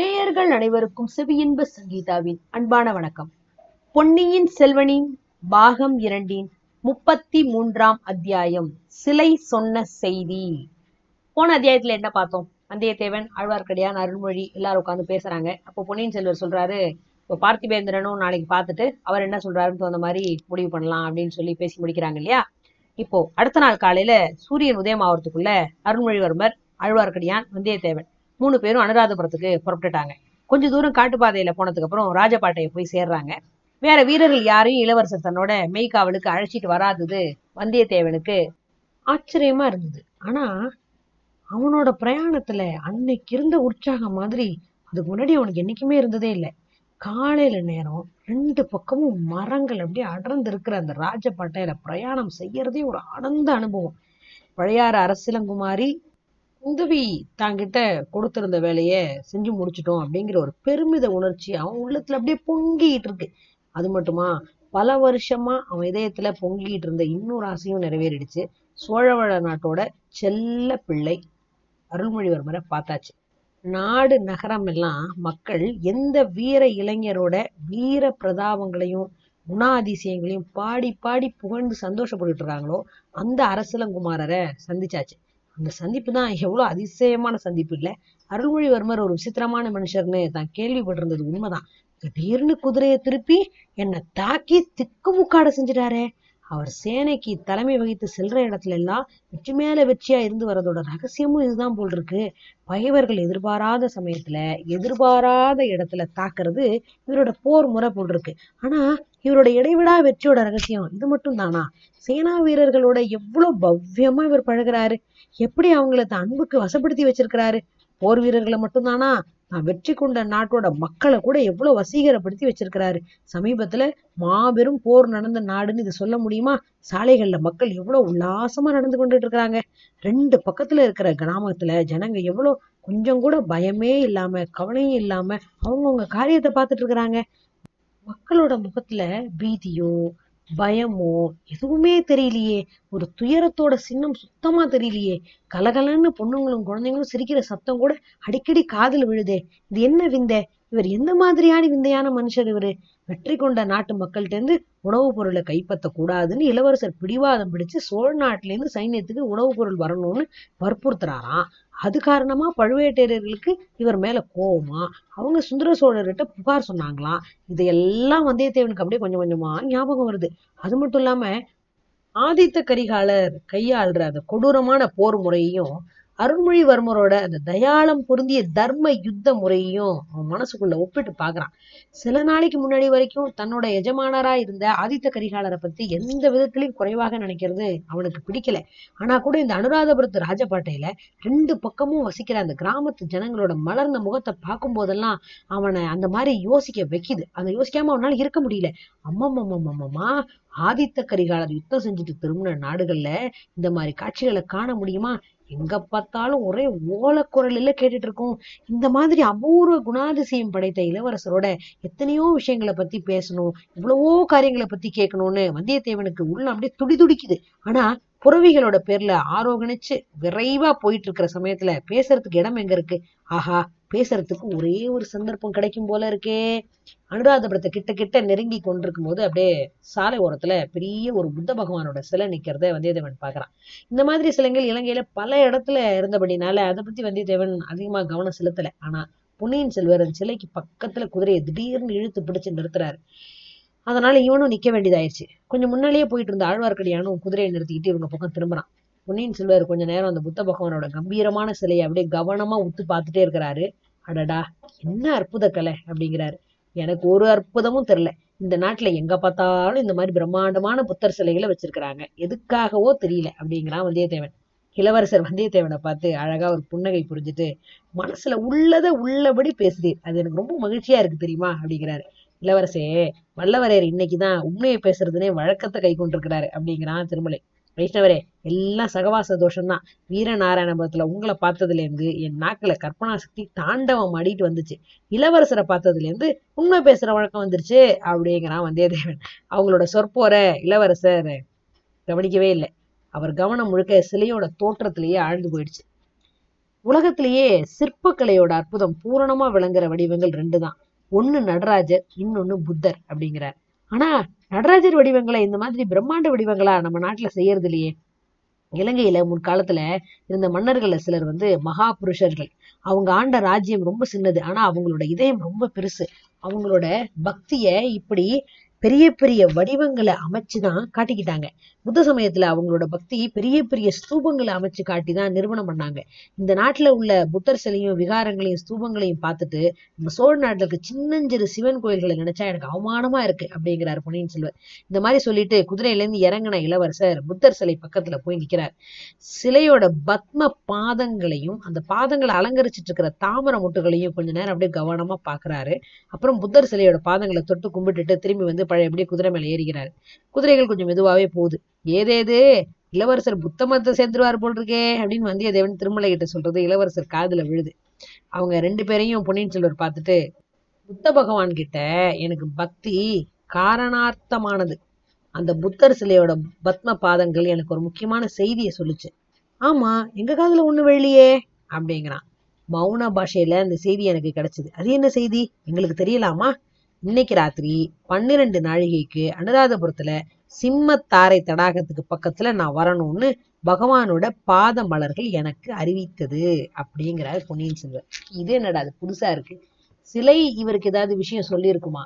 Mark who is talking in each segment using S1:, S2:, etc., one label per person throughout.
S1: நேயர்கள் அனைவருக்கும் செவியின்ப சங்கீதாவின் அன்பான வணக்கம். பொன்னியின் செல்வனின் பாகம் இரண்டின் முப்பத்தி மூன்றாம் அத்தியாயம் சிலை சொன்ன செய்தி. போன அத்தியாயத்துல என்ன பார்த்தோம்? வந்தியத்தேவன் ஆழ்வார்க்கடியான் அருள்மொழி எல்லாரும் உட்காந்து பேசுறாங்க. அப்போ பொன்னியின் செல்வர் சொல்றாரு இப்போ பார்த்திபேந்திரனும் நாளைக்கு பார்த்துட்டு அவர் என்ன சொல்றாருன்னு தகுந்த மாதிரி முடிவு பண்ணலாம் அப்படின்னு சொல்லி பேசி முடிக்கிறாங்க இல்லையா? இப்போ அடுத்த நாள் காலையில சூரியன் உதயம் ஆகிறதுக்குள்ள அருள்மொழிவர்மர் ஆழ்வார்க்கடியான் வந்தியத்தேவன் மூணு பேரும் அனுராதபுரத்துக்கு புறப்பட்டுட்டாங்க. கொஞ்ச தூரம் காட்டுப்பாதையில போனதுக்கு அப்புறம் ராஜபாட்டையை போய் சேர்றாங்க. வேற வீரர்கள் யாரையும் இளவரசர் தன்னோட மெய்காவலுக்கு அழைச்சிட்டு வராதது வந்தியத்தேவனுக்கு ஆச்சரியமா இருந்தது. ஆனா அவனோட பிரயாணத்துல அன்னைக்கு இருந்த உற்சாகம் மாதிரி அதுக்கு முன்னாடி அவனுக்கு என்னைக்குமே இருந்ததே இல்லை. காலையில நேரம் ரெண்டு பக்கமும் மரங்கள் அப்படியே அடர்ந்து இருக்கிற அந்த ராஜபாட்டையில பிரயாணம் செய்யறதே ஒரு ஆனந்த அனுபவம். பழையாறு அரசிலங்குமாரி உதவி தாங்கிட்ட கொடுத்திருந்த வேலைய செஞ்சு முடிச்சிட்டோம் அப்படிங்கிற ஒரு பெருமித உணர்ச்சி அவன் உள்ளத்துல அப்படியே பொங்கிட்டு இருக்கு. அது மட்டுமா? பல வருஷமா அவன் இதயத்துல பொங்கிட்டு இருந்த இன்னொரு ஆசையும் நிறைவேறிடுச்சு. சோழவள நாட்டோட செல்ல பிள்ளை அருள்மொழிவர்மரை பார்த்தாச்சு. நாடு நகரம் எல்லாம் மக்கள் எந்த வீர இளைஞரோட வீர பிரதாபங்களையும் குணாதிசயங்களையும் பாடி பாடி புகழ்ந்து சந்தோஷப்பட்டுட்டு இருக்காங்களோ அந்த அரசலங்குமாரரை சந்திச்சாச்சு. அந்த சந்திப்பு தான் எவ்வளவு அதிசயமான சந்திப்பு இல்ல. அருள்மொழிவர்மர் ஒரு விசித்திரமான மனுஷர்னு தான் கேள்விப்பட்டிருந்தது உண்மைதான். திடீர்னு குதிரையை திருப்பி என்னை தாக்கி திக்குமுக்காட செஞ்சிட்டாரே. அவர் சேனைக்கு தலைமை வகித்து செல்ற இடத்துல எல்லாம் வெற்றி மேல வெற்றியா இருந்து வரதோட ரகசியமும் இதுதான் போல் இருக்கு பகைவர்கள் எதிர்பாராத சமயத்துல எதிர்பாராத இடத்துல தாக்குறது இவரோட போர் முறை போல் இருக்கு ஆனா இவரோட இடைவிடா வெற்றியோட ரகசியம் இது மட்டும் தானா சேனா வீரர்களோட எவ்வளவு பவ்யமா இவர் பழகுறாரு? எப்படி அவங்கள அன்புக்கு வசப்படுத்தி வச்சிருக்கிறாரு? போர் வீரர்களை மட்டும்தானா? நான் வெற்றி கொண்ட நாட்டோட மக்களை கூட எவ்வளவு வசீகரப்படுத்தி வச்சிருக்கிறாரு. சமீபத்துல மாபெரும் போர் நடந்த நாடுன்னு இது சொல்ல முடியுமா? சாலைகள்ல மக்கள் எவ்வளவு உல்லாசமா நடந்து கொண்டுட்டு இருக்கிறாங்க ரெண்டு பக்கத்துல இருக்கிற கிராமத்துல ஜனங்க எவ்வளவு கொஞ்சம் கூட பயமே இல்லாம கவலையும் இல்லாம அவங்கவுங்க காரியத்தை பார்த்துட்டு இருக்கிறாங்க மக்களோட முகத்துல பீதியோ பயமோ எதுவுமே தெரியலையே. ஒரு துயரத்தோட சின்னம் சுத்தமா தெரியலையே. கலகலன்னு பொண்ணுங்களும் குழந்தைங்களும் சிரிக்கிற சத்தம் கூட அடிக்கடி காதுல விழுதே. இது என்ன விந்த? இவர் எந்த மாதிரியான விந்தையான மனுஷர் இவரு? வெற்றி கொண்ட நாட்டு மக்கள்கிட்ட இருந்து உணவுப் பொருளை கைப்பற்றக்கூடாதுன்னு இளவரசர் பிடிவாதம் பிடிச்சு சோழ நாட்டுல இருந்து சைன்யத்துக்கு உணவுப் பொருள் வரணும்னு வற்புறுத்துறாராம் அது காரணமா பழுவேட்டரையர்களுக்கு இவர் மேல கோவமா? அவங்க சுந்தர சோழர்கிட்ட புகார் சொன்னாங்களாம் இதையெல்லாம் வந்தியத்தேவனுக்கு அப்படியே கொஞ்சம் கொஞ்சமா ஞாபகம் வருது. அது மட்டும் இல்லாம ஆதித்த கரிகாலர் கையாளுற அந்த கொடூரமான போர் முறையையும் அருள்மொழிவர்மரோட அந்த தயாளம் பொருந்திய தர்ம யுத்த முறையையும் அவன் மனசுக்குள்ள ஒப்பிட்டு பாக்குறான் சில நாளைக்கு முன்னாடி வரைக்கும் தன்னோட எஜமானரா இருந்த ஆதித்த கரிகாலரை பத்தி எந்த விதத்திலையும் குறைவாக நினைக்கிறது அவனுக்கு பிடிக்கல. ஆனா கூட இந்த அனுராதபுரத்து ராஜபாட்டையில ரெண்டு பக்கமும் வசிக்கிற அந்த கிராமத்து ஜனங்களோட மலர்ந்த முகத்தை பார்க்கும் போதெல்லாம் அவனை அந்த மாதிரி யோசிக்க வைக்குது. அந்த யோசிக்காம அவனால இருக்க முடியல. அம்மம்மம்மம்மம்மா ஆதித்த கரிகாலர் யுத்தம் செஞ்சுட்டு திரும்பின நாடுகள்ல இந்த மாதிரி காட்சிகளை காண முடியுமா? எங்க பார்த்தாலும் ஒரே ஓலக்குரலில் கேட்டுட்டு இருக்கோம் இந்த மாதிரி அபூர்வ குணாதிசயம் படைத்த இளவரசரோட எத்தனையோ விஷயங்களை பத்தி பேசணும் இவ்வளவோ காரியங்களை பத்தி கேட்கணும்னு வந்தியத்தேவனுக்கு உள்ள அப்படியே துடி துடிக்குது. ஆனா புறவிகளோட பேர்ல ஆரோகணிச்சு விரைவா போயிட்டு இருக்கிற சமயத்துல பேசுறதுக்கு இடம் எங்க இருக்கு? ஆஹா பேசுறதுக்கு ஒரே ஒரு சந்தர்ப்பம் கிடைக்கும் போல இருக்கே. அனுராதபுரத்தை கிட்ட கிட்ட நெருங்கி கொண்டிருக்கும் போது அப்படியே சாலை ஓரத்துல பெரிய ஒரு புத்த பகவானோட சிலை நிக்கிறத வந்தியத்தேவன் பாக்குறான் இந்த மாதிரி சிலைகள் இலங்கையில பல இடத்துல இருந்தபடினால அதை பத்தி வந்தியத்தேவன் அதிகமா கவனம் செலுத்தல. ஆனா பொன்னியின் செல்வர் அந்த சிலைக்கு பக்கத்துல குதிரையை திடீர்னு இழுத்து பிடிச்சு நிறுத்துறாரு. அதனால இவனும் நிக்க வேண்டியதாயிருச்சு. கொஞ்சம் முன்னாலேயே போயிட்டு இருந்த ஆழ்வார்க்கடியானும் குதிரையை நிறுத்திக்கிட்டு இவங்க பக்கம் திரும்புறான். பொன்னியின் செல்வர் கொஞ்ச நேரம் அந்த புத்த பகவானோட கம்பீரமான சிலையை அப்படியே கவனமா உத்து பார்த்துட்டே இருக்கிறாரு. அடடா என்ன அற்புத கலை அப்படிங்கிறாரு. எனக்கு ஒரு அற்புதமும் தெரியல. இந்த நாட்டுல எங்க பார்த்தாலும் இந்த மாதிரி பிரம்மாண்டமான புத்தர் சிலைகளை வச்சிருக்கிறாங்க. எதுக்காகவோ தெரியல அப்படிங்கிறான் வந்தியத்தேவன். இளவரசர் வந்தியத்தேவனை பார்த்து அழகா ஒரு புன்னகை புரிஞ்சுட்டு மனசுல உள்ளதை உள்ளபடி பேசுறீர் அது எனக்கு ரொம்ப மகிழ்ச்சியா இருக்கு தெரியுமா? அப்படிங்கிறாரு. இளவரசே வல்லவரையர் இன்னைக்குதான் உண்மையை பேசுறதுனே வழக்கத்தை கை கொண்டிருக்கிறாரு. அப்படிங்கிறான் திருமலை. வைஷ்ணவரே எல்லாம் சகவாச தோஷம்தான். வீரநாராயணபுரத்துல உங்களை பார்த்ததுல இருந்து என் நாக்குல கற்பனா சக்தி தாண்டவம் ஆடிட்டு வந்துச்சு. இளவரசரை பார்த்ததுல இருந்து உண்மை பேசுற வழக்கம் வந்துருச்சு அப்படிங்கிறான் வந்தியத்தேவன். அவங்களோட சொற்போர இளவரசர் கவனிக்கவே இல்லை. அவர் கவனம் முழுக்க சிலையோட தோற்றத்திலேயே ஆழ்ந்து போயிடுச்சு. உலகத்திலேயே சிற்பக்கலையோட அற்புதம் பூரணமா விளங்குற வடிவங்கள் ரெண்டு தான் ஒண்ணு நடராஜர் இன்னொன்னு புத்தர் அப்படிங்கிறார். ஆனா நடராஜர் வடிவங்களை இந்த மாதிரி பிரம்மாண்ட வடிவங்களா நம்ம நாட்டுல செய்யறது இல்லையே இலங்கையில முற்காலத்துல இருந்த மன்னர்கள்ல சிலர் வந்து மகா புருஷர்கள் அவங்க ஆண்ட ராஜ்யம் ரொம்ப சின்னது. ஆனா அவங்களோட இதயம் ரொம்ப பெருசு. அவங்களோட பக்திய இப்படி பெரிய பெரிய வடிவங்களை அமைச்சுதான் காட்டிக்கிட்டாங்க. புத்த சமயத்துல அவங்களோட பக்தி பெரிய பெரிய ஸ்தூபங்களை அமைச்சு காட்டி தான் நிறுவனம் பண்ணாங்க. இந்த நாட்டுல உள்ள புத்தர் சிலையும் விகாரங்களையும் ஸ்தூபங்களையும் பார்த்துட்டு நம்ம சோழ நாட்டுல இருக்க சின்னஞ்சிறு சிவன் கோயில்களை நினைச்சா எனக்கு அவமானமா இருக்கு அப்படிங்கிறார் பொன்னியின் செல்வர் இந்த மாதிரி சொல்லிட்டு குதிரையில இருந்து இறங்கின இளவரசர் புத்தர் சிலை பக்கத்துல போய் நிற்கிறார் சிலையோட பத்ம பாதங்களையும் அந்த பாதங்களை அலங்கரிச்சிட்டு இருக்கிற தாமர முட்டுகளையும் கொஞ்ச நேரம் அப்படியே கவனமா பாக்குறாரு. அப்புறம் புத்தர் சிலையோட பாதங்களை தொட்டு கும்பிட்டுட்டு திரும்பி வந்து அப்படியே குதிரை மேல ஏறிக்கிறாரு? குதிரைகள் கொஞ்சம் மெதுவாவே போகுது. ஏதேது இளவரசர் புத்த மதத்தை சேர்ந்துருவார் போல் இருக்கே அப்படின்னு வந்தியத்தேவன் திருமலை கிட்ட சொல்றது இளவரசர் காதுல விழுது. அவங்க ரெண்டு பேரையும் பொன்னியின் செல்வர் பார்த்துட்டு புத்த பகவான் கிட்ட எனக்கு பக்தி காரணார்த்தமானது. அந்த புத்தர் சிலையோட பத்ம பாதங்கள் எனக்கு ஒரு முக்கியமான செய்தியை சொல்லுச்சு. ஆமா எங்க காதுல ஒண்ணு வெள்ளியே அப்படிங்கிறான். மௌன பாஷையில அந்த செய்தி எனக்கு கிடைச்சது. அது என்ன செய்தி? எங்களுக்கு தெரியலாமா? இன்னைக்கு ராத்திரி பன்னிரண்டு நாழிகைக்கு அனுராதபுரத்துல சிம்மத்தாரை தடாகத்துக்கு பக்கத்துல நான் வரணும்னு பகவானோட பாத மலர்கள் எனக்கு அறிவித்தது அப்படிங்கிறார் பொன்னியின் செல்வர் இது என்னடா அது புதுசா இருக்கு? சிலை இவருக்கு ஏதாவது விஷயம் சொல்லியிருக்குமா?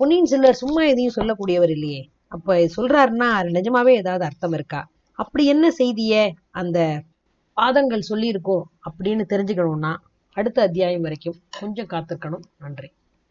S1: பொன்னியின் செல்வர் சும்மா எதையும் சொல்லக்கூடியவர் இல்லையே. அப்ப சொல்றாருன்னா அது நிஜமாவே ஏதாவது அர்த்தம் இருக்கா? அப்படி என்ன செய்திய அந்த பாதங்கள் சொல்லியிருக்கோம் அப்படின்னு தெரிஞ்சுக்கணும்னா அடுத்த அத்தியாயம் வரைக்கும் கொஞ்சம் காத்திருக்கணும். நன்றி.